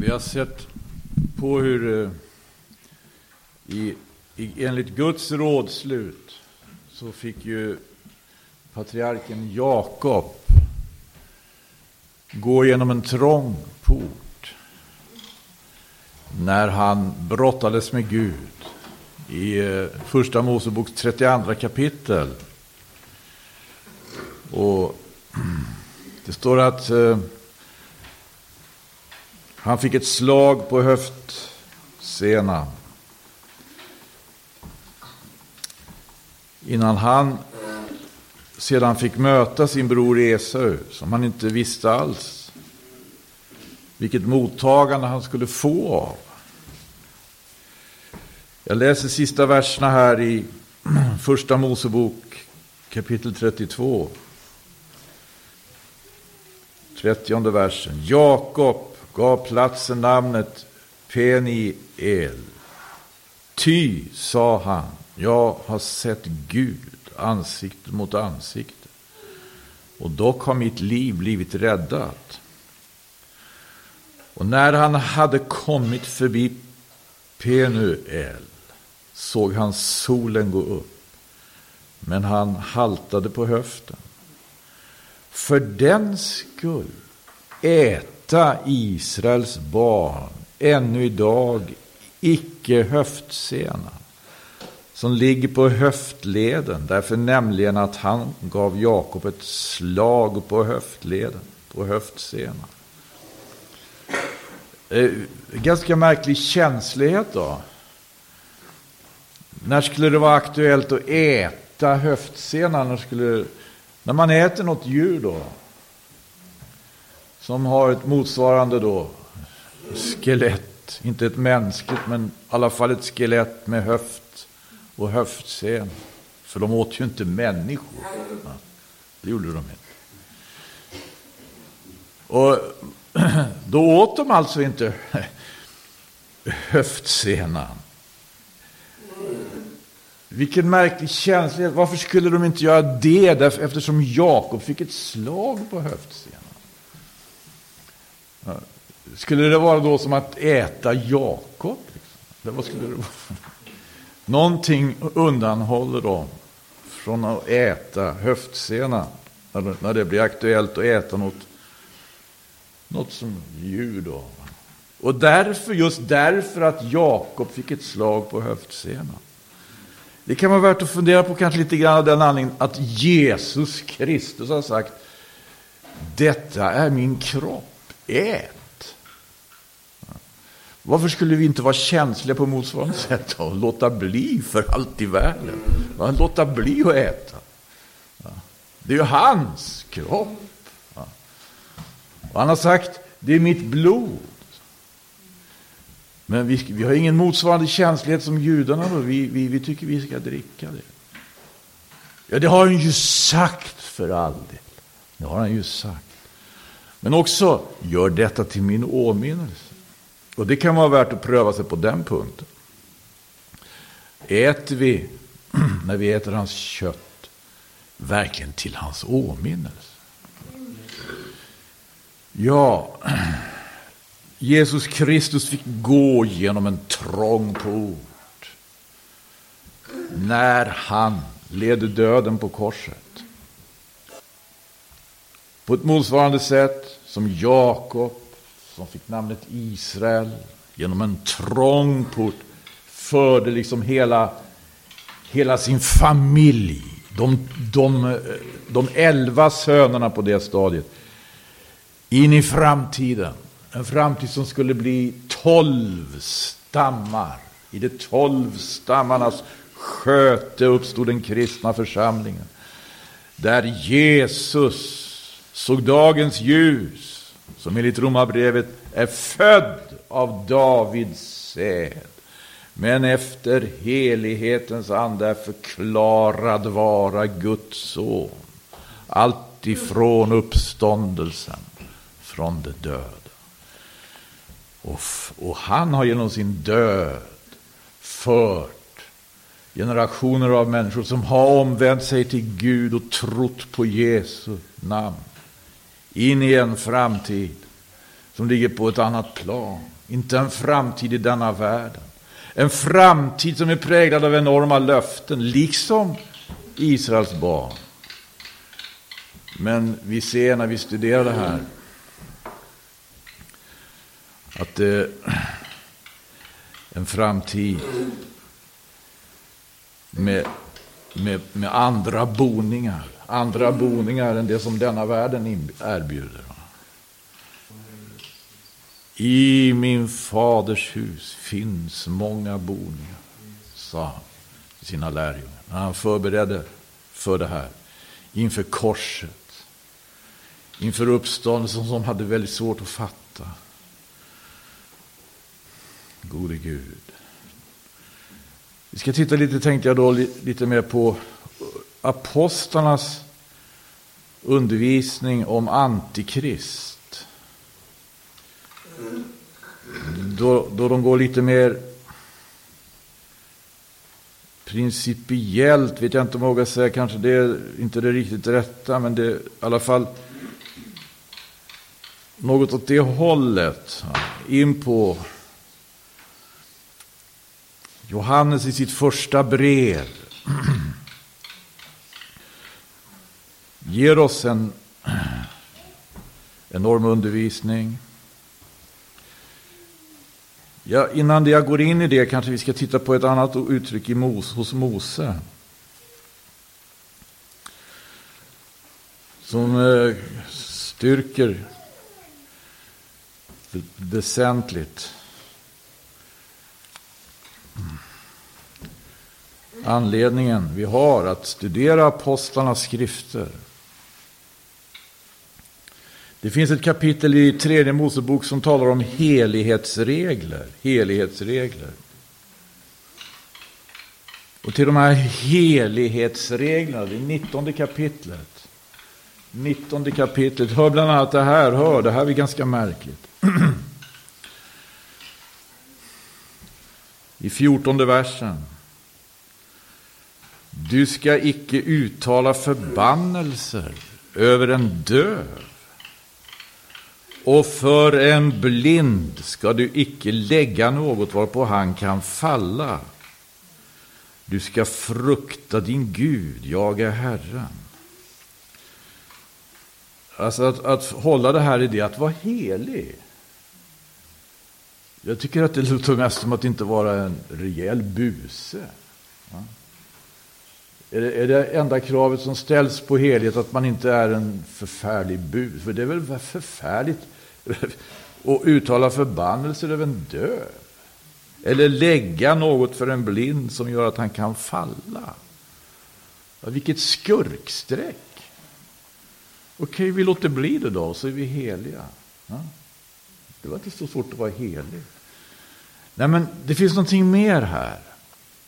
Vi har sett på hur eh, i, i, enligt Guds rådslut så fick ju patriarken Jakob gå genom en trång port när han brottades med Gud i eh, Första Moseboks 32 kapitel. Och det står att eh, han fick ett slag på höftsenan. Innan han sedan fick möta sin bror Esau, som han inte visste alls vilket mottagande han skulle få av. Jag läser sista verserna här i Första Mosebok kapitel 32. 30 versen. Jakob gav platsen namnet Peniel. Ty, sa han, jag har sett Gud ansikte mot ansikte. Och dock har mitt liv blivit räddat. Och när han hade kommit förbi Penuel såg han solen gå upp. Men han haltade på höften. För den skull detta Israels barn ännu idag icke höftsena som ligger på höftleden. Därför nämligen att han gav Jakob ett slag på höftleden, på höftsena. Eh, ganska märklig känslighet då. När skulle det vara aktuellt att äta höftsenan? När, skulle, när man äter något djur då? Som har ett motsvarande då skelett. Inte ett mänskligt, men i alla fall ett skelett med höft och höftsen. För de åt ju inte människor. Det gjorde de inte. Och då åt de alltså inte höftsenan. Vilken märklig känslighet. Varför skulle de inte göra det? Eftersom Jakob fick ett slag på höftsenan. Skulle det vara då som att äta Jakob? Liksom? vad skulle det vara? Någonting undanhåller dem från att äta höftsena när det blir aktuellt att äta något, något som djur. Då. Och därför, just därför att Jakob fick ett slag på höftsena. Det kan vara värt att fundera på kanske lite grann av den anledningen att Jesus Kristus har sagt Detta är min kropp, ät. Varför skulle vi inte vara känsliga på motsvarande sätt och låta bli för allt i världen? Låta bli att äta. Det är ju hans kropp. Och han har sagt, det är mitt blod. Men vi, vi har ingen motsvarande känslighet som judarna. Då. Vi, vi, vi tycker vi ska dricka det. Ja, det har han ju sagt för all del. Det har han ju sagt. Men också, gör detta till min åminnelse. Och det kan vara värt att pröva sig på den punkten. Äter vi, när vi äter hans kött, verkligen till hans åminnelse? Ja, Jesus Kristus fick gå genom en trång port när han led döden på korset. På ett motsvarande sätt som Jakob, som fick namnet Israel, genom en trång port förde liksom hela, hela sin familj, de, de, de elva sönerna på det stadiet, in i framtiden. En framtid som skulle bli tolv stammar. I de tolv stammarnas sköte uppstod den kristna församlingen. Där Jesus såg dagens ljus, som enligt Romarbrevet är född av Davids säd, men efter helighetens ande är förklarad vara Guds son, alltifrån uppståndelsen från de döda. Och, och han har genom sin död fört generationer av människor som har omvänt sig till Gud och trott på Jesu namn in i en framtid som ligger på ett annat plan. Inte en framtid i denna världen. En framtid som är präglad av enorma löften, liksom Israels barn. Men vi ser när vi studerar det här att det är en framtid med, med, med andra boningar. Andra boningar än det som denna världen erbjuder. I min faders hus finns många boningar, sa han till sina lärjungar när han förberedde för det här. Inför korset, inför uppståndelsen som hade väldigt svårt att fatta. Gode Gud. Vi ska titta lite, tänkte jag då, lite mer på apostlarnas undervisning om antikrist. Då, då de går lite mer principiellt, vet jag inte om jag vågar säga, kanske det är inte det riktigt rätta, men det är i alla fall något åt det hållet. In på Johannes i sitt första brev ger oss en enorm undervisning. Ja, innan jag går in i det kanske vi ska titta på ett annat uttryck i Mos, hos Mose. Som eh, styrker väsentligt anledningen vi har att studera apostlarnas skrifter. Det finns ett kapitel i tredje Mosebok som talar om helighetsregler. Helighetsregler. Och till de här helighetsreglerna, det är 19 kapitlet. 19 kapitlet, hör bland annat det här, hör, det här är ganska märkligt. I 14 versen. Du ska icke uttala förbannelser över en död. Och för en blind ska du icke lägga något varpå han kan falla. Du ska frukta din Gud, jag är Herren. Alltså att, att hålla det här i det, att vara helig. Jag tycker att det låter mest som att inte vara en rejäl buse. Ja. Är det, är det enda kravet som ställs på helhet att man inte är en förfärlig bus? För det är väl förfärligt och uttala förbannelser över en död? Eller lägga något för en blind som gör att han kan falla? Ja, vilket skurkstreck! Okej, vi låter bli det då, så är vi heliga. Ja. Det var inte så svårt att vara helig. Nej, men det finns någonting mer här.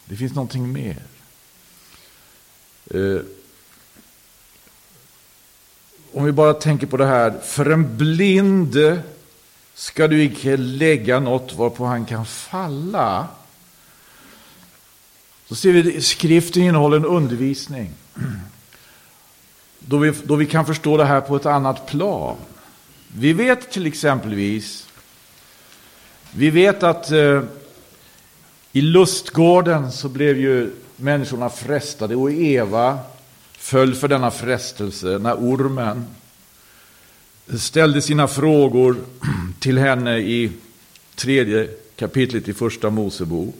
Det finns någonting mer. Eh, om vi bara tänker på det här. För en blind ska du icke lägga något varpå han kan falla. Så ser vi att skriften innehåller en undervisning. Då vi, då vi kan förstå det här på ett annat plan. Vi vet till exempelvis, vi vet att eh, i lustgården så blev ju människorna frestade och Eva föll för denna frestelse när ormen ställde sina frågor till henne i tredje kapitlet i första Mosebok.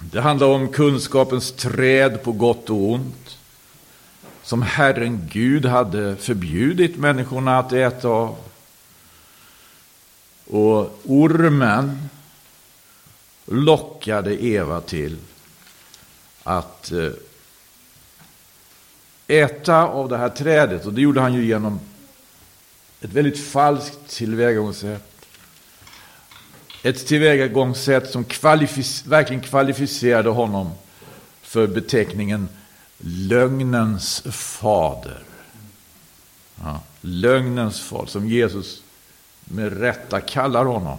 Det handlar om kunskapens träd på gott och ont som Herren Gud hade förbjudit människorna att äta av. Och ormen lockade Eva till att eh, äta av det här trädet. Och det gjorde han ju genom ett väldigt falskt tillvägagångssätt. Ett tillvägagångssätt som kvalific verkligen kvalificerade honom för beteckningen lögnens fader. Ja, lögnens fader, som Jesus med rätta kallar honom.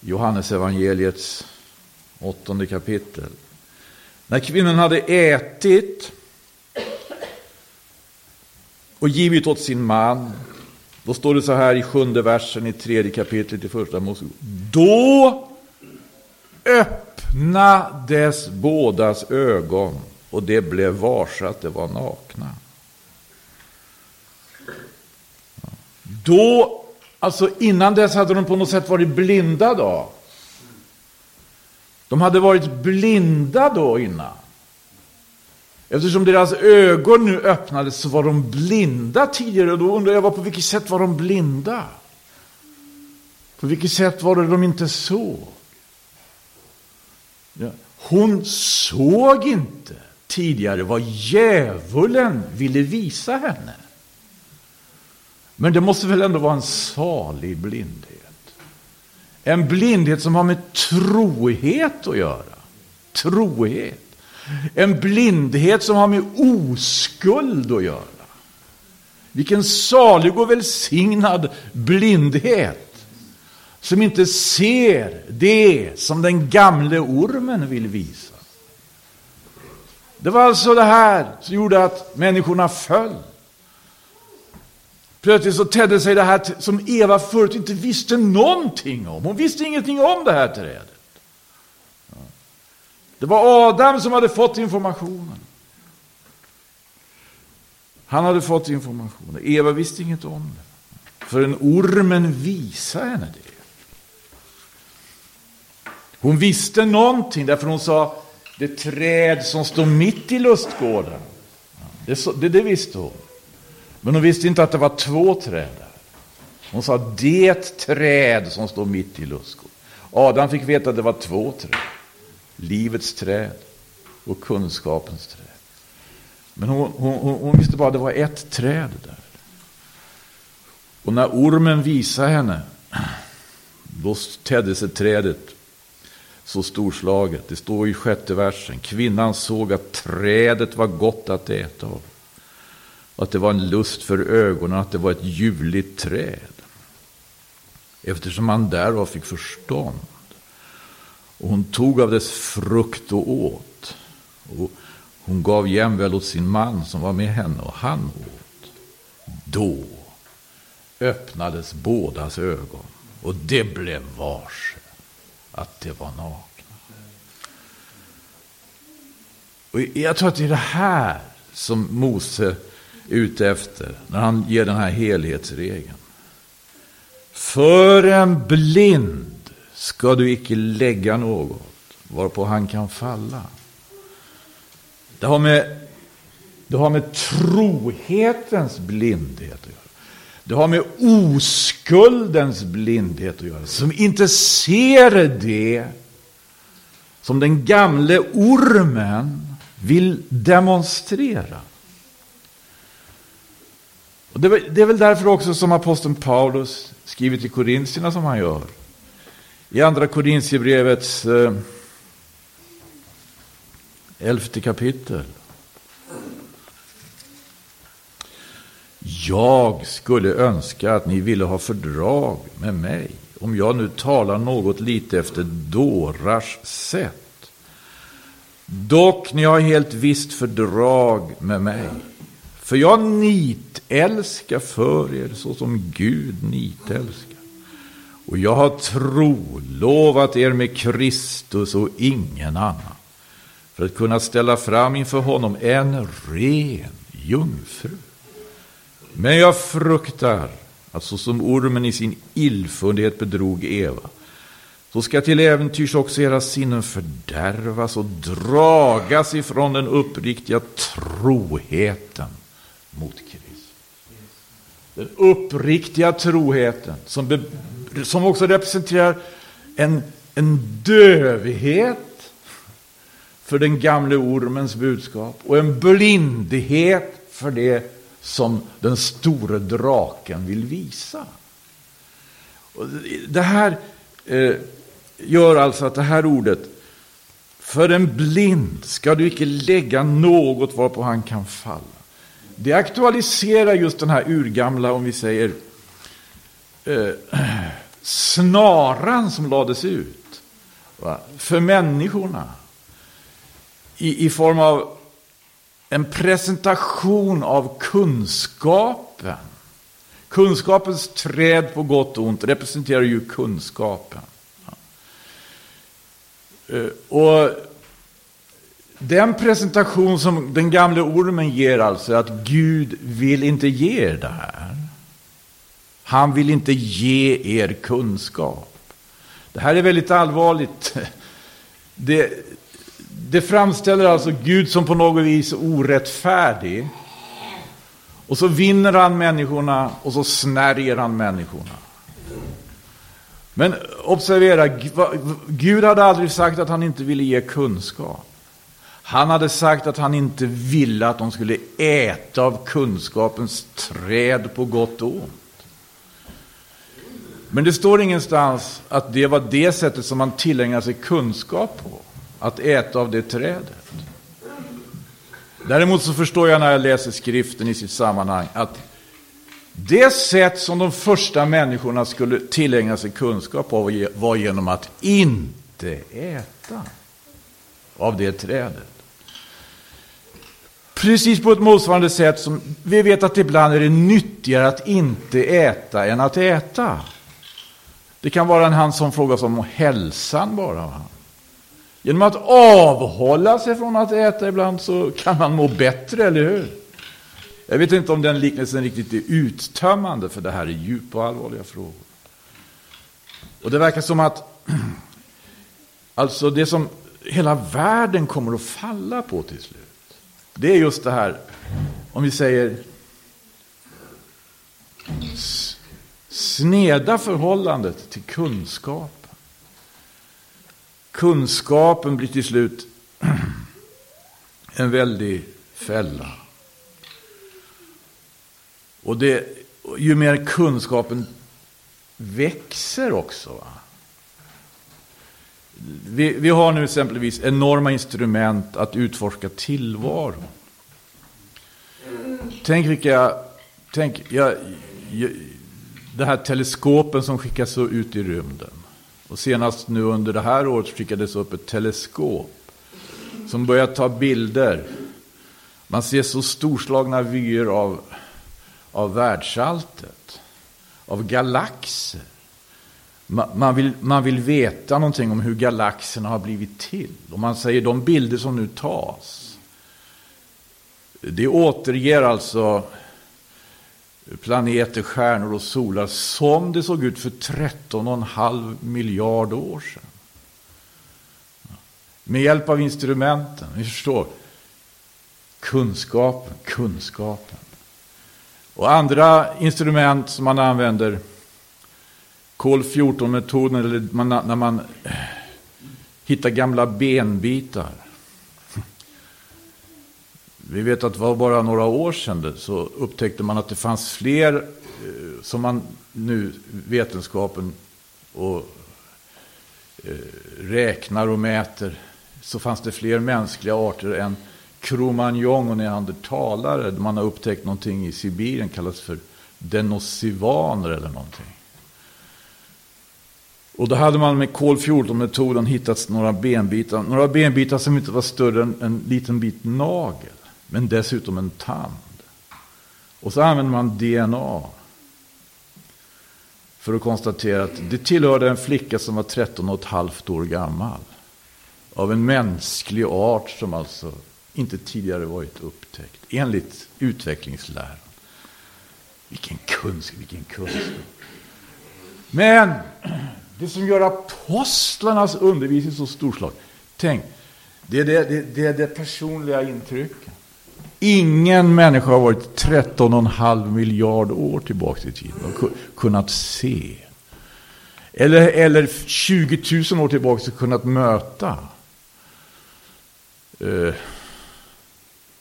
Johannes evangeliets åttonde kapitel. När kvinnan hade ätit och givit åt sin man. Då står det så här i sjunde versen i tredje kapitlet i första Mosebok. Då öppnades bådas ögon och det blev varse att det var nakna. Då, alltså innan dess hade de på något sätt varit blinda då. De hade varit blinda då innan. Eftersom deras ögon nu öppnades så var de blinda tidigare. Och då undrar jag, på vilket sätt var de blinda? På vilket sätt var det de inte såg? Hon såg inte tidigare vad djävulen ville visa henne. Men det måste väl ändå vara en salig blindhet? En blindhet som har med trohet att göra. Trohet. En blindhet som har med oskuld att göra. Vilken salig och välsignad blindhet. Som inte ser det som den gamle ormen vill visa. Det var alltså det här som gjorde att människorna föll. Plötsligt så tedde sig det här som Eva förut inte visste någonting om. Hon visste ingenting om det här trädet. Det var Adam som hade fått informationen. Han hade fått informationen. Eva visste inget om det. Förrän ormen visade henne det. Hon visste någonting därför hon sa det träd som står mitt i lustgården. Det, det, det visste hon. Men hon visste inte att det var två träd där. Hon sa det träd som står mitt i lustgården. Adam fick veta att det var två träd. Livets träd och kunskapens träd. Men hon, hon, hon visste bara att det var ett träd där. Och när ormen visade henne, då tedde sig trädet så storslaget. Det står i sjätte versen. Kvinnan såg att trädet var gott att äta av. Att det var en lust för ögonen, att det var ett ljuvligt träd. Eftersom man därav fick förstånd. Och hon tog av dess frukt och åt. Och hon gav jämväl åt sin man som var med henne och han åt. Då öppnades bådas ögon och det blev varse att det var nakna. Och jag tror att det är det här som Mose ute efter när han ger den här helhetsregeln. För en blind ska du icke lägga något varpå han kan falla. Det har med, det har med trohetens blindhet att göra. Det har med oskuldens blindhet att göra. Som inte ser det som den gamle ormen vill demonstrera. Och det, är väl därför också som aposteln Paulus skriver till Korintierna som han gör. I andra Korintierbrevets eh, elfte kapitel. Jag skulle önska att ni ville ha fördrag med mig, om jag nu talar något lite efter dårars sätt. Dock, ni har helt visst fördrag med mig. För jag nitälskar för er så som Gud nitälskar. Och jag har trolovat er med Kristus och ingen annan. För att kunna ställa fram inför honom en ren jungfru. Men jag fruktar att så som ormen i sin illfundighet bedrog Eva, så ska till äventyrs också era sinnen fördärvas och dragas ifrån den uppriktiga troheten mot Kristus. Den uppriktiga troheten som, be, som också representerar en, en dövhet för den gamle ormens budskap och en blindhet för det som den store draken vill visa. Och det här eh, gör alltså att det här ordet, för en blind ska du icke lägga något varpå han kan falla. Det aktualiserar just den här urgamla, om vi säger, eh, snaran som lades ut va? för människorna. I, I form av en presentation av kunskapen. Kunskapens träd på gott och ont representerar ju kunskapen. Eh, och den presentation som den gamle ormen ger alltså att Gud vill inte ge er det här. Han vill inte ge er kunskap. Det här är väldigt allvarligt. Det, det framställer alltså Gud som på något vis orättfärdig. Och så vinner han människorna och så snärjer han människorna. Men observera, Gud hade aldrig sagt att han inte ville ge kunskap. Han hade sagt att han inte ville att de skulle äta av kunskapens träd på gott och ont. Men det står ingenstans att det var det sättet som man tillägnade sig kunskap på. Att äta av det trädet. Däremot så förstår jag när jag läser skriften i sitt sammanhang att det sätt som de första människorna skulle tillägna sig kunskap av var genom att inte äta av det trädet. Precis på ett motsvarande sätt som vi vet att ibland är det nyttigare att inte äta än att äta. Det kan vara en han som frågar om hälsan bara. Genom att avhålla sig från att äta ibland så kan man må bättre, eller hur? Jag vet inte om den liknelsen riktigt är uttömmande, för det här är djupa och allvarliga frågor. Och det verkar som att alltså det som hela världen kommer att falla på till slut, det är just det här, om vi säger sneda förhållandet till kunskapen. Kunskapen blir till slut en väldig fälla. Och det, ju mer kunskapen växer också. Va? Vi, vi, har nu exempelvis enorma instrument att utforska tillvaron. Tänk vilka... Tänk, ja, det här teleskopen som skickas ut i rymden. Och senast nu under det här året skickades upp ett teleskop som börjar ta bilder. Man ser så storslagna vyer av, av världsalltet, av galaxer. Man vill, man vill veta någonting om hur galaxerna har blivit till. Och man säger de bilder som nu tas. Det återger alltså planeter, stjärnor och solar som det såg ut för 13,5 miljard år sedan. Med hjälp av instrumenten, ni förstår. Kunskapen, kunskapen. Och andra instrument som man använder, kol 14-metoden, eller man, när man eh, hittar gamla benbitar. Vi vet att det var bara några år sedan så upptäckte man att det fanns fler, eh, som man nu, vetenskapen och eh, räknar och mäter, så fanns det fler mänskliga arter än kromagnon och neandertalare. Man har upptäckt någonting i Sibirien, kallas för denosivaner eller någonting. Och då hade man med kol 14-metoden hittat några benbitar, några benbitar som inte var större än en liten bit nagel men dessutom en tand. Och så använde man DNA för att konstatera att det tillhörde en flicka som var 13 och ett halvt år gammal. Av en mänsklig art som alltså inte tidigare varit upptäckt. Enligt utvecklingsläran. Vilken kunskap, vilken kunskap. Men det som gör apostlarnas undervisning så storslag. Tänk, det är det, det, det, är det personliga intrycket. Ingen människa har varit 13,5 miljard år tillbaka i tiden och kunnat se. Eller, eller 20 000 år tillbaka och kunnat möta. Eh,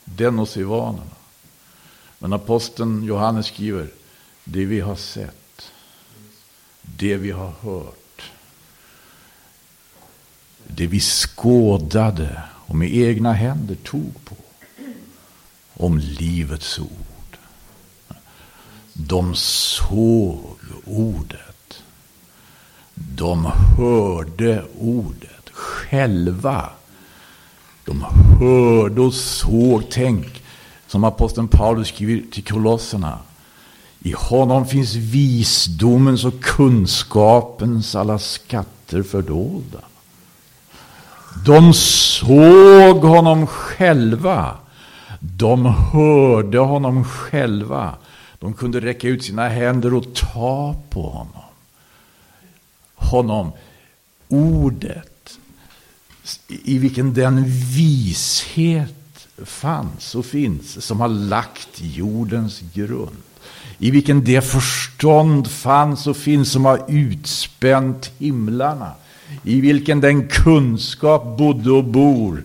den och sivanerna. Men aposteln Johannes skriver, det vi har sett, det vi har hört, det vi skådade och med egna händer tog på om Livets ord. De såg ordet. De hörde ordet. Själva De hörde och såg, tänk, som aposteln Paulus skriver till kolosserna. I honom finns visdomens och kunskapens alla skatter fördolda. De såg honom själva. De hörde honom själva. De kunde räcka ut sina händer och ta på honom. Honom, ordet, i vilken den vishet fanns och finns som har lagt jordens grund. I vilken det förstånd fanns och finns som har utspänt himlarna. I vilken den kunskap bodde och bor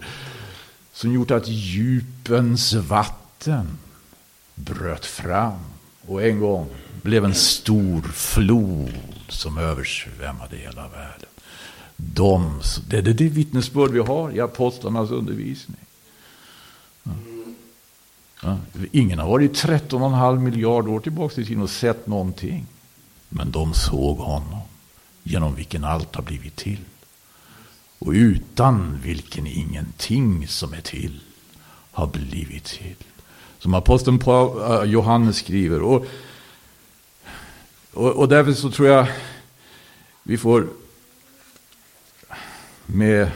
som gjort att djupens vatten bröt fram och en gång blev en stor flod som översvämmade hela världen. De, det är det vittnesbörd vi har i apostlarnas undervisning. Ja. Ingen har varit 13,5 miljard år tillbaka i tiden och sett någonting. Men de såg honom, genom vilken allt har blivit till. Och utan vilken ingenting som är till har blivit till. Som aposteln eh, Johannes skriver. Och, och, och därför så tror jag vi får med,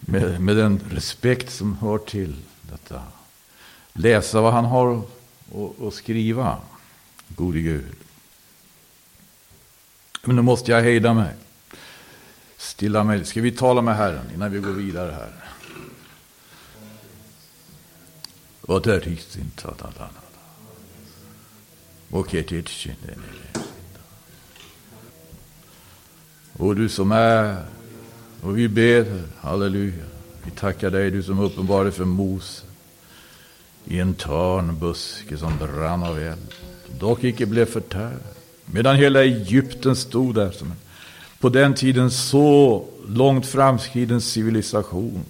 med, med den respekt som hör till detta läsa vad han har att skriva. Gode Gud. Men nu måste jag hejda mig. Stilla mig. Ska vi tala med Herren innan vi går vidare här? Och det är riktigt. Och du som är, och vi ber, halleluja. Vi tackar dig, du som uppenbarade för Mose i en törnbuske som brann av eld, dock icke blev förtärd. Medan hela Egypten stod där som en på den tiden så långt framskriden civilisation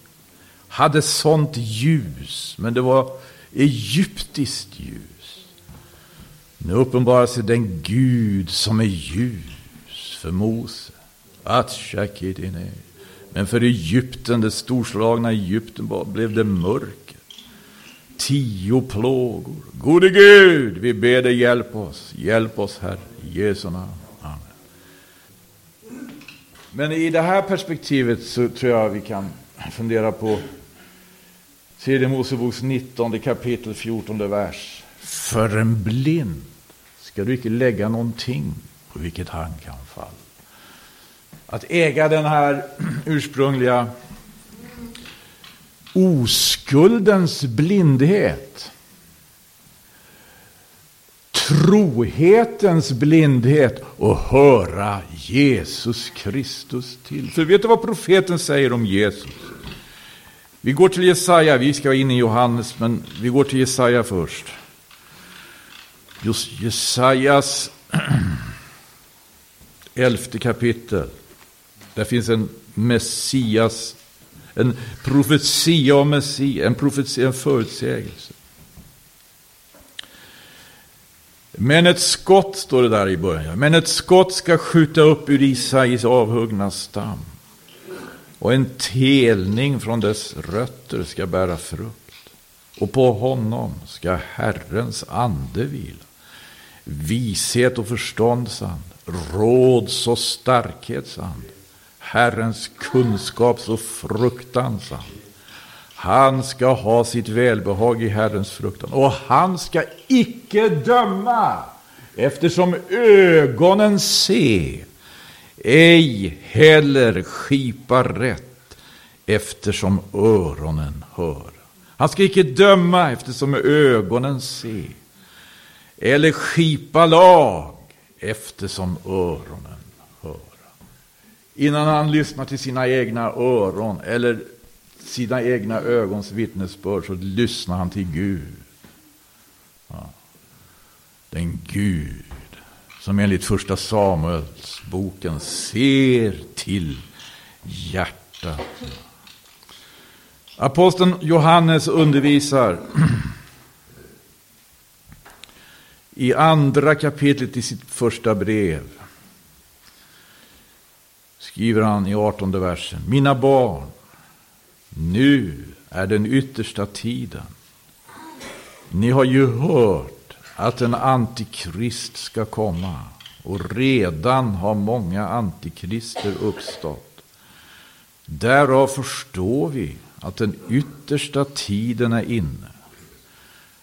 hade sånt ljus, men det var egyptiskt ljus. Nu uppenbarar sig den Gud som är ljus för Mose. Men för Egypten, det storslagna Egypten, blev det mörker. Tio plågor. Gode Gud, vi ber dig hjälp oss. Hjälp oss, Herre, i Jesu namn. Amen. Men i det här perspektivet så tror jag vi kan fundera på tredje Moseboks 19 kapitel 14 vers. För en blind ska du icke lägga någonting på vilket han kan falla. Att äga den här ursprungliga oskuldens blindhet trohetens blindhet och höra Jesus Kristus till. För vet du vad profeten säger om Jesus? Vi går till Jesaja, vi ska in i Johannes, men vi går till Jesaja först. Just Jesajas elfte kapitel. Där finns en Messias, en profetia om Messias, en, profetia, en förutsägelse. Men ett skott, står det där i början. Men ett skott ska skjuta upp ur Isais avhuggna stam. Och en telning från dess rötter ska bära frukt. Och på honom ska Herrens ande vila. Vishet och förståndsand, råds och starkhetsand, Herrens kunskaps och fruktansand. Han ska ha sitt välbehag i Herrens fruktan. Och han ska icke döma, eftersom ögonen se, ej heller skipa rätt, eftersom öronen hör. Han ska icke döma, eftersom ögonen se, eller skipa lag, eftersom öronen hör. Innan han lyssnar till sina egna öron, eller sina egna ögons vittnesbörd så lyssnar han till Gud. Ja. Den Gud som enligt första Samuelsboken ser till hjärtat. Aposteln Johannes undervisar i andra kapitlet i sitt första brev skriver han i 18 versen. Mina barn, nu är den yttersta tiden. Ni har ju hört att en antikrist ska komma och redan har många antikrister uppstått. Därav förstår vi att den yttersta tiden är inne.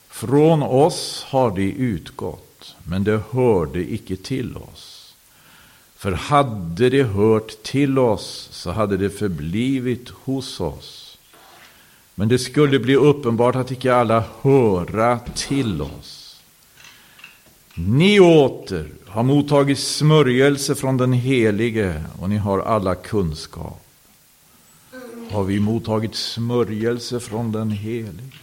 Från oss har det utgått, men det hörde icke till oss. För hade det hört till oss så hade det förblivit hos oss. Men det skulle bli uppenbart att icke alla höra till oss. Ni åter har mottagit smörjelse från den Helige och ni har alla kunskap. Har vi mottagit smörjelse från den Helige?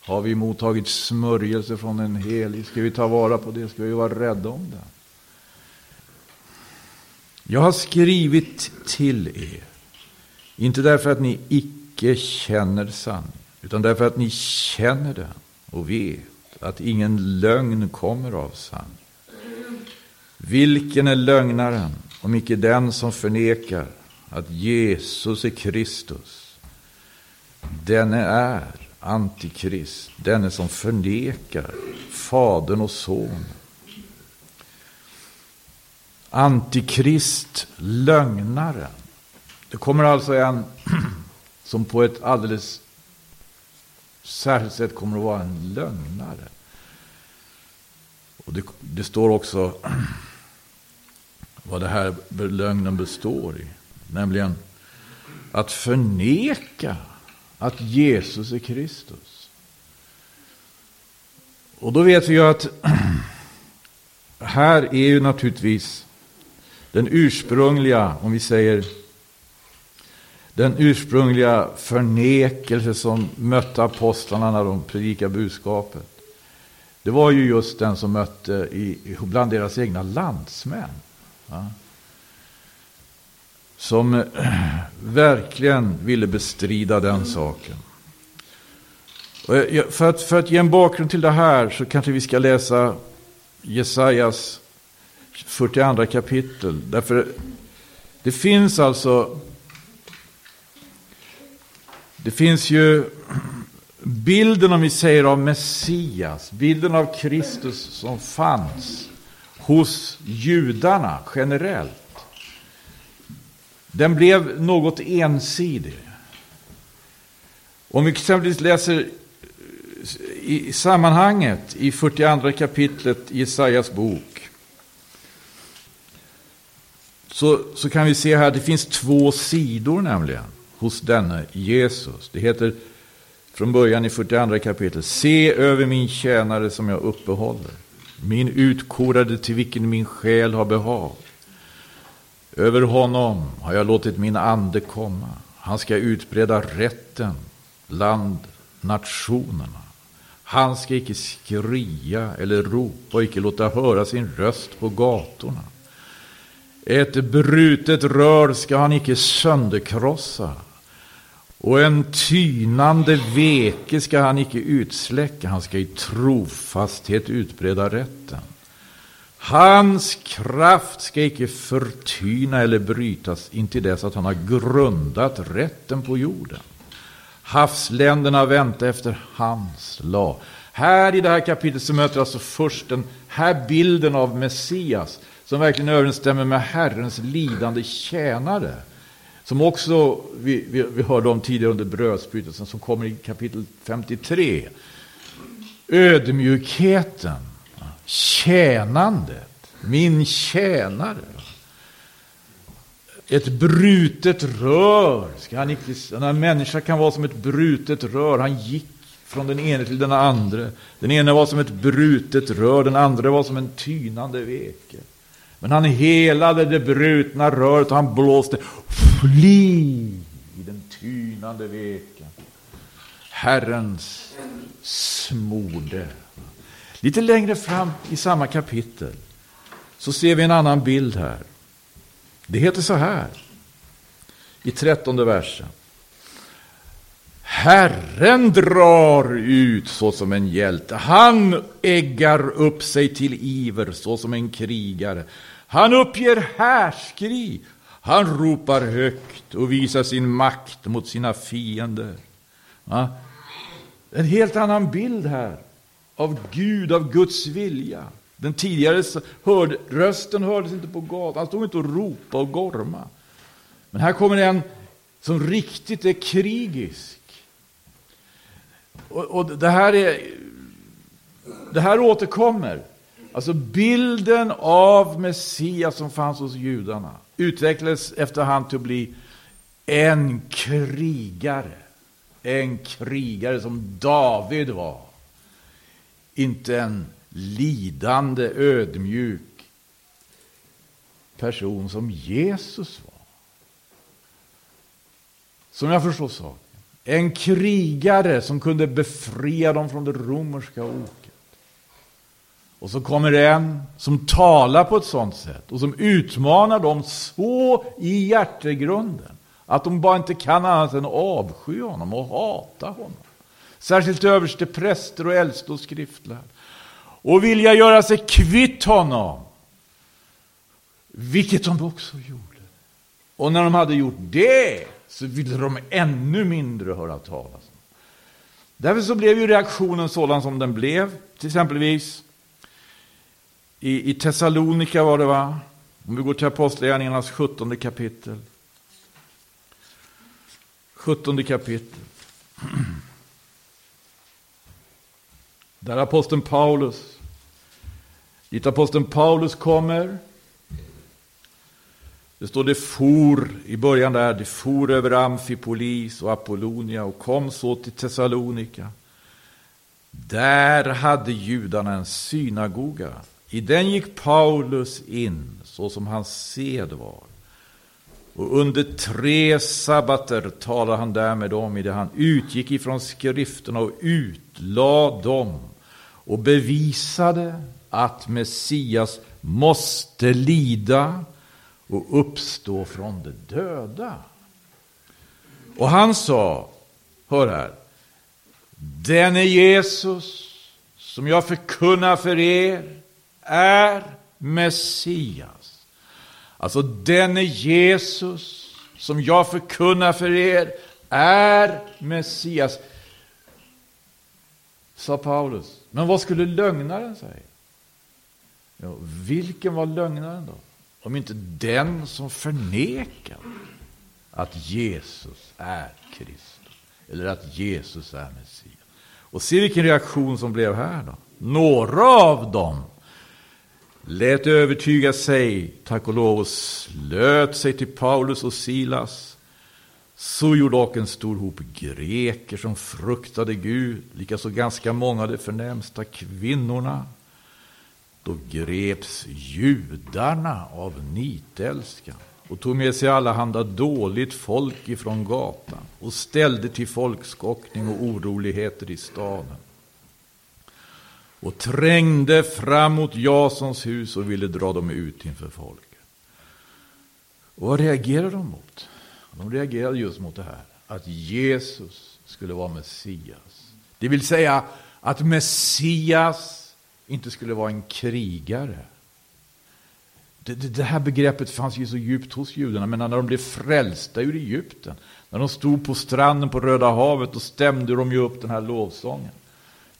Har vi mottagit smörjelse från den Helige? Ska vi ta vara på det? Ska vi vara rädda om det? Jag har skrivit till er, inte därför att ni icke känner sanning, utan därför att ni känner den och vet att ingen lögn kommer av sanning. Vilken är lögnaren om icke den som förnekar att Jesus är Kristus? Denne är antikrist, denne som förnekar Fadern och Sonen. Antikrist, lögnaren. Det kommer alltså en som på ett alldeles särskilt sätt kommer att vara en lögnare. Och det, det står också vad det här lögnen består i. Nämligen att förneka att Jesus är Kristus. Och då vet vi ju att här är ju naturligtvis den ursprungliga, om vi säger den ursprungliga förnekelse som mötte apostlarna när de predikade budskapet. Det var ju just den som mötte i, bland deras egna landsmän. Ja. Som verkligen ville bestrida den saken. För att, för att ge en bakgrund till det här så kanske vi ska läsa Jesajas 42 kapitel. Därför det finns alltså det finns ju bilden, om vi säger av Messias, bilden av Kristus som fanns hos judarna generellt. Den blev något ensidig. Om vi exempelvis läser i sammanhanget i 42 kapitlet i Jesajas bok. Så, så kan vi se här att det finns två sidor nämligen hos denne Jesus. Det heter från början i 42 kapitel, Se över min tjänare som jag uppehåller. Min utkorade till vilken min själ har behag. Över honom har jag låtit min ande komma. Han ska utbreda rätten bland nationerna. Han ska icke skria eller ropa och icke låta höra sin röst på gatorna. Ett brutet rör ska han icke sönderkrossa och en tynande veke ska han icke utsläcka, han ska i trofasthet utbreda rätten. Hans kraft ska icke förtyna eller brytas intill dess att han har grundat rätten på jorden. Havsländerna väntar efter hans lag. Här i det här kapitlet så möter alltså först den här bilden av Messias som verkligen överensstämmer med Herrens lidande tjänare. Som också vi, vi, vi hörde om tidigare under brödsbrytelsen som kommer i kapitel 53. Ödmjukheten, tjänandet, min tjänare. Ett brutet rör. Ska han inte, en människa kan vara som ett brutet rör. Han gick från den ene till den andra. Den ene var som ett brutet rör, den andra var som en tynande veke. Men han helade det brutna röret och han blåste fly i den tynande veken. Herrens smorde. Lite längre fram i samma kapitel så ser vi en annan bild här. Det heter så här i trettonde versen. Herren drar ut såsom en hjälte. Han äggar upp sig till iver såsom en krigare. Han uppger härskri. Han ropar högt och visar sin makt mot sina fiender. Ja. En helt annan bild här av Gud, av Guds vilja. Den tidigare hörd, rösten hördes inte på gatan, han stod inte och ropade och gorma. Men här kommer en som riktigt är krigisk. Och, och det här är det här återkommer. Alltså bilden av Messias som fanns hos judarna utvecklades efterhand till att bli en krigare. En krigare som David var. Inte en lidande, ödmjuk person som Jesus var. Som jag förstår saken. En krigare som kunde befria dem från det romerska oket. Och så kommer en som talar på ett sådant sätt och som utmanar dem så i hjärtegrunden att de bara inte kan annat än avsky honom och hata honom. Särskilt överste präster och äldste och skriftlärd. Och vilja göra sig kvitt honom. Vilket de också gjorde. Och när de hade gjort det så ville de ännu mindre höra talas om. Därför så blev ju reaktionen sådan som den blev. Till exempelvis i, i Thessalonika var det va? Om vi går till Apostlagärningarnas 17 kapitel. 17 kapitel. Där aposteln Paulus, dit aposteln Paulus kommer. Det står det for i början där, det for över Amfipolis och Apollonia och kom så till Thessalonika. Där hade judarna en synagoga i den gick Paulus in, så som hans sed var. Och under tre sabbater talade han där med dem i det han utgick ifrån skrifterna och utlade dem och bevisade att Messias måste lida och uppstå från de döda. Och han sa, hör här, denne Jesus som jag förkunnar för er är Messias. Alltså denne Jesus som jag förkunnar för er är Messias. Sa Paulus. Men vad skulle lögnaren säga? Ja, vilken var lögnaren då? Om inte den som förnekar att Jesus är Kristus. Eller att Jesus är Messias. Och se vilken reaktion som blev här då. Några av dem lät övertyga sig, tack och lov, och slöt sig till Paulus och Silas. Så gjorde dock en stor hop greker som fruktade Gud, likaså ganska många av de förnämsta kvinnorna. Då greps judarna av nitälskan och tog med sig allehanda dåligt folk ifrån gatan och ställde till folkskockning och oroligheter i staden och trängde fram mot Jasons hus och ville dra dem ut inför folket. Och vad reagerade de mot? De reagerade just mot det här, att Jesus skulle vara Messias. Det vill säga att Messias inte skulle vara en krigare. Det, det, det, här begreppet fanns ju så djupt hos judarna, men när de blev frälsta ur Egypten, när de stod på stranden på Röda havet, då stämde de ju upp den här lovsången.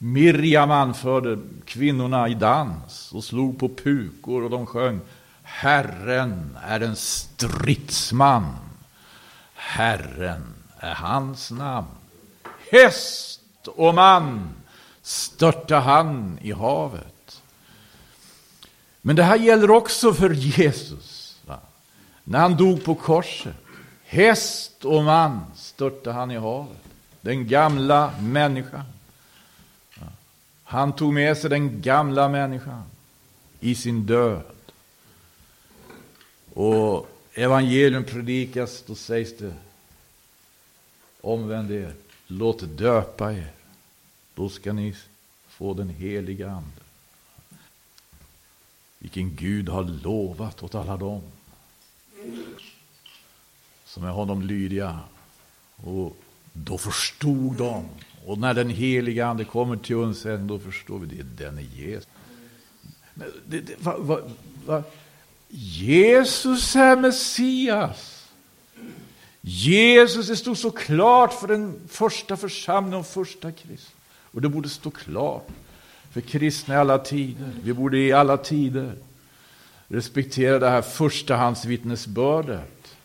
Miriam anförde kvinnorna i dans och slog på pukor och de sjöng Herren är en stridsman. Herren är hans namn. Häst och man störta han i havet. Men det här gäller också för Jesus. Va? När han dog på korset. Häst och man störta han i havet. Den gamla människan. Han tog med sig den gamla människan i sin död. Och evangelium predikas, då sägs det omvänd er, låt döpa er. Då ska ni få den heliga Ande. Vilken Gud har lovat åt alla dem som är honom lydiga. Och då förstod de och när den heliga Ande kommer till oss, då förstår vi det. Den är Jesus. Det, det, va, va, va? Jesus är Messias. Jesus, det stod så klart för den första församlingen och första kristna. Och det borde stå klart för kristna i alla tider. Vi borde i alla tider respektera det här förstahandsvittnesbördet.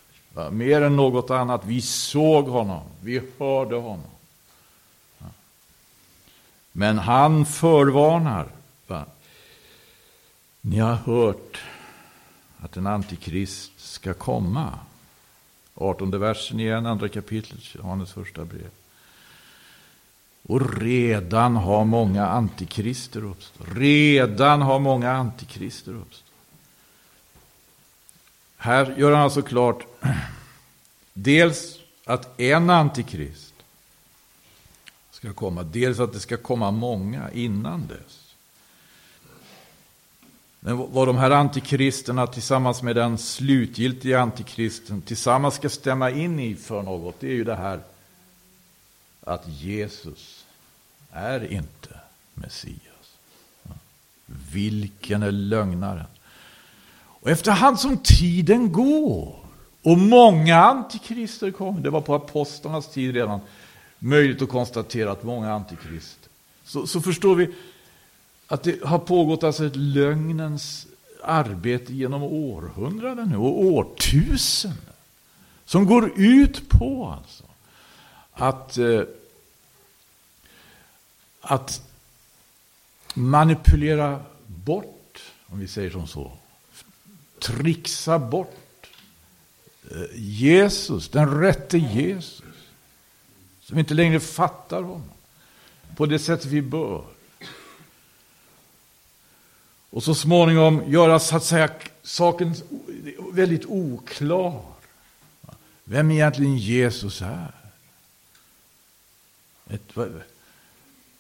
Mer än något annat. Vi såg honom, vi hörde honom. Men han förvarnar. Va? Ni har hört att en antikrist ska komma. 18 versen igen, andra kapitlet, Johannes första brev. Och redan har många antikrister uppstått. Redan har många antikrister uppstått. Här gör han alltså klart dels att en antikrist ska komma, dels att det ska komma många innan dess. Men vad de här antikristerna tillsammans med den slutgiltiga antikristen tillsammans ska stämma in i för något, det är ju det här att Jesus är inte Messias. Vilken är lögnaren? Och efterhand som tiden går och många antikrister kommer, det var på apostlarnas tid redan möjligt att konstatera att många antikrister, så, så förstår vi att det har pågått alltså ett lögnens arbete genom århundraden och årtusenden. Som går ut på alltså att, eh, att manipulera bort, om vi säger som så, trixa bort eh, Jesus, den rätte Jesus. Som inte längre fattar honom på det sätt vi bör. Och så småningom göra så att säga saken väldigt oklar. Vem egentligen Jesus är.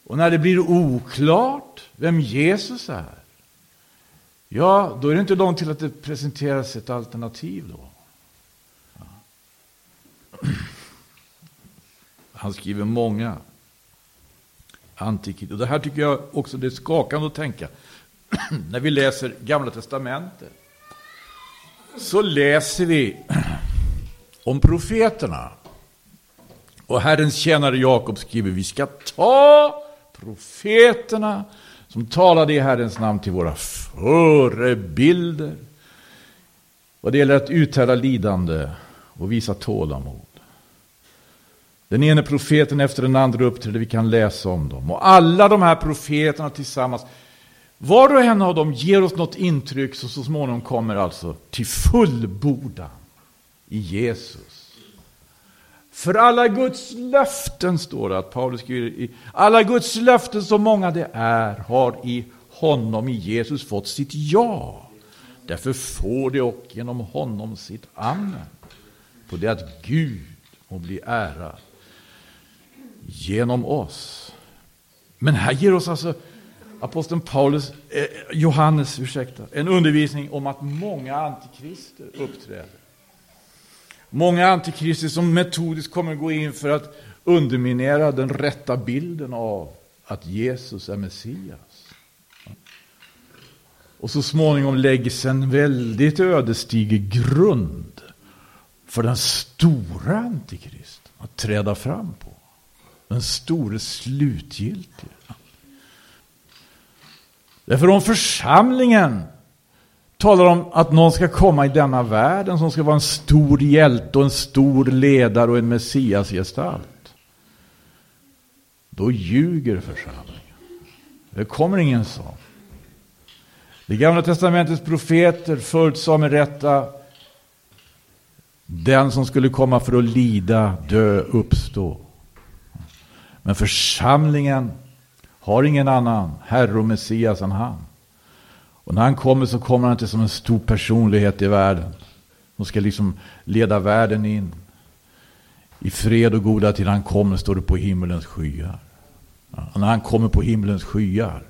Och när det blir oklart vem Jesus är, ja, då är det inte långt till att det presenteras ett alternativ. då. Han skriver många antikrit. Och det här tycker jag också det är skakande att tänka. När vi läser Gamla Testamentet så läser vi om profeterna. Och Herrens tjänare Jakob skriver vi ska ta profeterna som talade i Herrens namn till våra förebilder. Vad det gäller att uthärda lidande och visa tålamod. Den ene profeten efter den andra uppträdde, vi kan läsa om dem. Och alla de här profeterna tillsammans, var och en av dem ger oss något intryck som så småningom kommer alltså till fullbordan i Jesus. För alla Guds löften, står det att Paulus skriver, alla Guds löften så många det är, har i honom, i Jesus, fått sitt ja. Därför får det och genom honom sitt amen. På det att Gud må bli ärad genom oss. Men här ger oss alltså aposteln Paulus, eh, Johannes, ursäkta, en undervisning om att många antikrister uppträder. Många antikrister som metodiskt kommer gå in för att underminera den rätta bilden av att Jesus är Messias. Och så småningom läggs en väldigt ödesdiger grund för den stora antikristen att träda fram på. Den store slutgiltige. Därför om församlingen talar om att någon ska komma i denna världen som ska vara en stor hjälte och en stor ledare och en messiasgestalt. Då ljuger församlingen. Det kommer ingen sån. Det gamla testamentets profeter förutsade med rätta den som skulle komma för att lida, dö, uppstå. Men församlingen har ingen annan Herre och Messias än han. Och när han kommer så kommer han inte som en stor personlighet i världen. Som ska liksom leda världen in i fred och goda till han kommer står det på himmelens skyar. Och när han kommer på himmelens skyar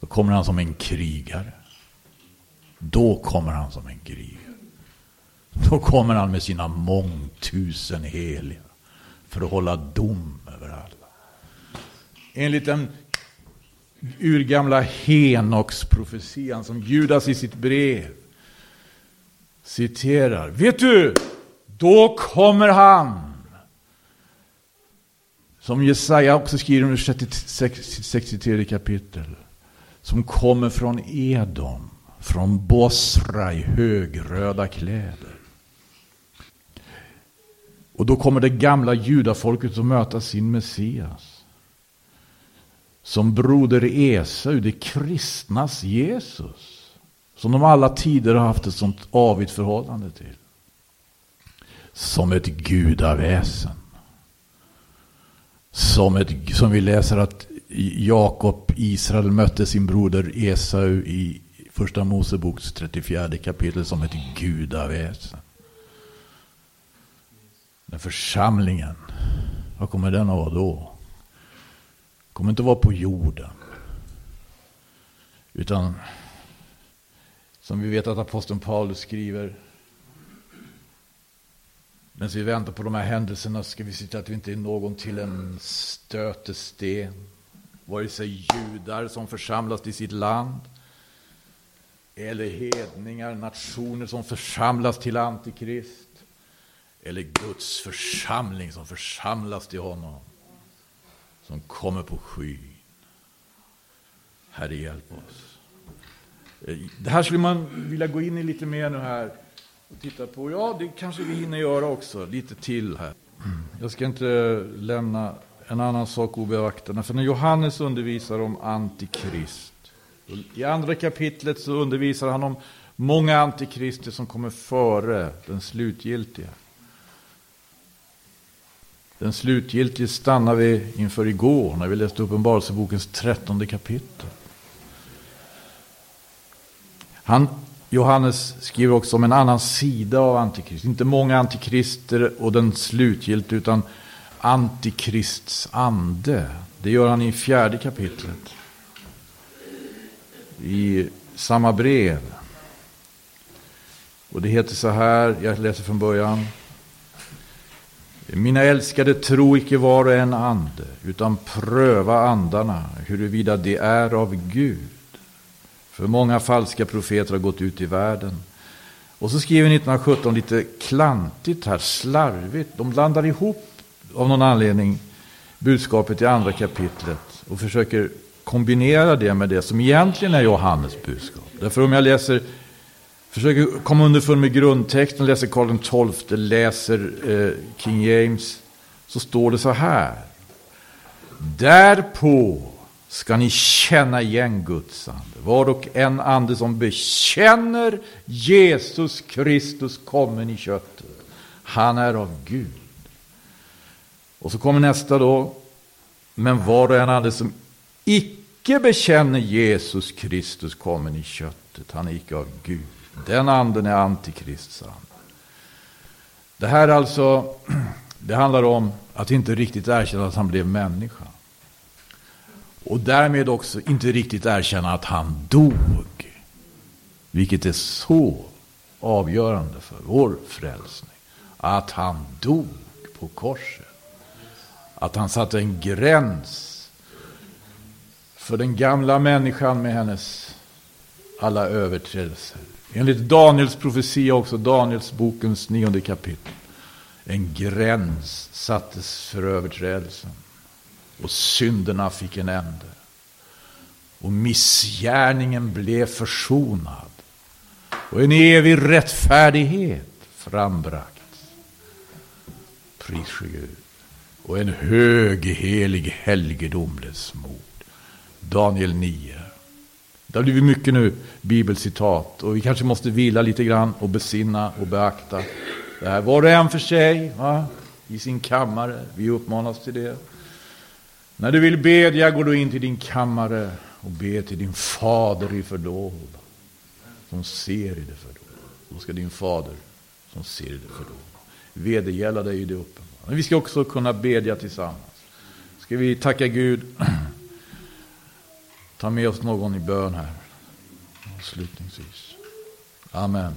då kommer han som en krigare. Då kommer han som en krigare. Då kommer han med sina mångtusen heliga för att hålla dom över allt. Enligt den urgamla Henoks profetian som Judas i sitt brev citerar. Vet du, då kommer han. Som Jesaja också skriver under 63 kapitel. Som kommer från Edom, från Bosra i högröda kläder. Och då kommer det gamla judafolket att möta sin Messias. Som broder Esau, det kristnas Jesus. Som de alla tider har haft ett sånt avigt förhållande till. Som ett gudaväsen. Som, ett, som vi läser att Jakob, Israel, mötte sin broder Esau i Första Moseboks 34 kapitel som ett gudaväsen. Den församlingen, vad kommer den att vara då? Kommer inte att vara på jorden. Utan som vi vet att aposteln Paulus skriver. Men vi väntar på de här händelserna ska vi se till att vi inte är någon till en stötesten. Vare sig judar som församlas till sitt land. Eller hedningar, nationer som församlas till Antikrist. Eller Guds församling som församlas till honom. Som kommer på skyn. Herre hjälp oss. Eh, det här skulle man vilja gå in i lite mer nu här. Och titta på. Ja, det kanske vi hinner göra också. Lite till här. Jag ska inte lämna en annan sak obeaktad. För när Johannes undervisar om Antikrist. I andra kapitlet så undervisar han om många antikrister som kommer före den slutgiltiga. Den slutgiltigt stannar vi inför igår när vi läste Uppenbarelsebokens trettonde kapitel. Han, Johannes skriver också om en annan sida av Antikrist. Inte många antikrister och den slutgiltiga utan Antikrists ande. Det gör han i fjärde kapitlet. I samma brev. Och det heter så här, jag läser från början. Mina älskade, tro icke var och en ande, utan pröva andarna, huruvida de är av Gud. För många falska profeter har gått ut i världen. Och så skriver 1917 lite klantigt här, slarvigt. De blandar ihop, av någon anledning, budskapet i andra kapitlet och försöker kombinera det med det som egentligen är Johannes budskap. Därför om jag läser Försöker komma underfund med grundtexten, läser Karl XII, läser eh, King James. Så står det så här. Därpå ska ni känna igen Guds ande. Var och en ande som bekänner Jesus Kristus kommen i köttet. Han är av Gud. Och så kommer nästa då. Men var och en ande som icke bekänner Jesus Kristus kommen i köttet. Han är icke av Gud. Den anden är antikrists ande. Det här alltså, det handlar om att inte riktigt erkänna att han blev människa. Och därmed också inte riktigt erkänna att han dog. Vilket är så avgörande för vår frälsning. Att han dog på korset. Att han satte en gräns för den gamla människan med hennes alla överträdelser. Enligt Daniels profetia också, Daniels bokens nionde kapitel. En gräns sattes för överträdelsen. Och synderna fick en ände. Och missgärningen blev försonad. Och en evig rättfärdighet frambragt. Pris Gud. Och en hög, helig helgedom blev smord. Daniel 9. Det har blivit mycket nu bibelcitat och vi kanske måste vila lite grann och besinna och beakta det här. Var och en för sig, va? i sin kammare. Vi uppmanas till det. När du vill bedja, går du in till din kammare och be till din fader i fördold. Som ser i det fördold. Då ska din fader som ser i det fördold vedergälla dig i det uppenbara. Men vi ska också kunna bedja tillsammans. Ska vi tacka Gud Ta med oss någon i bön här. Avslutningsvis. Amen.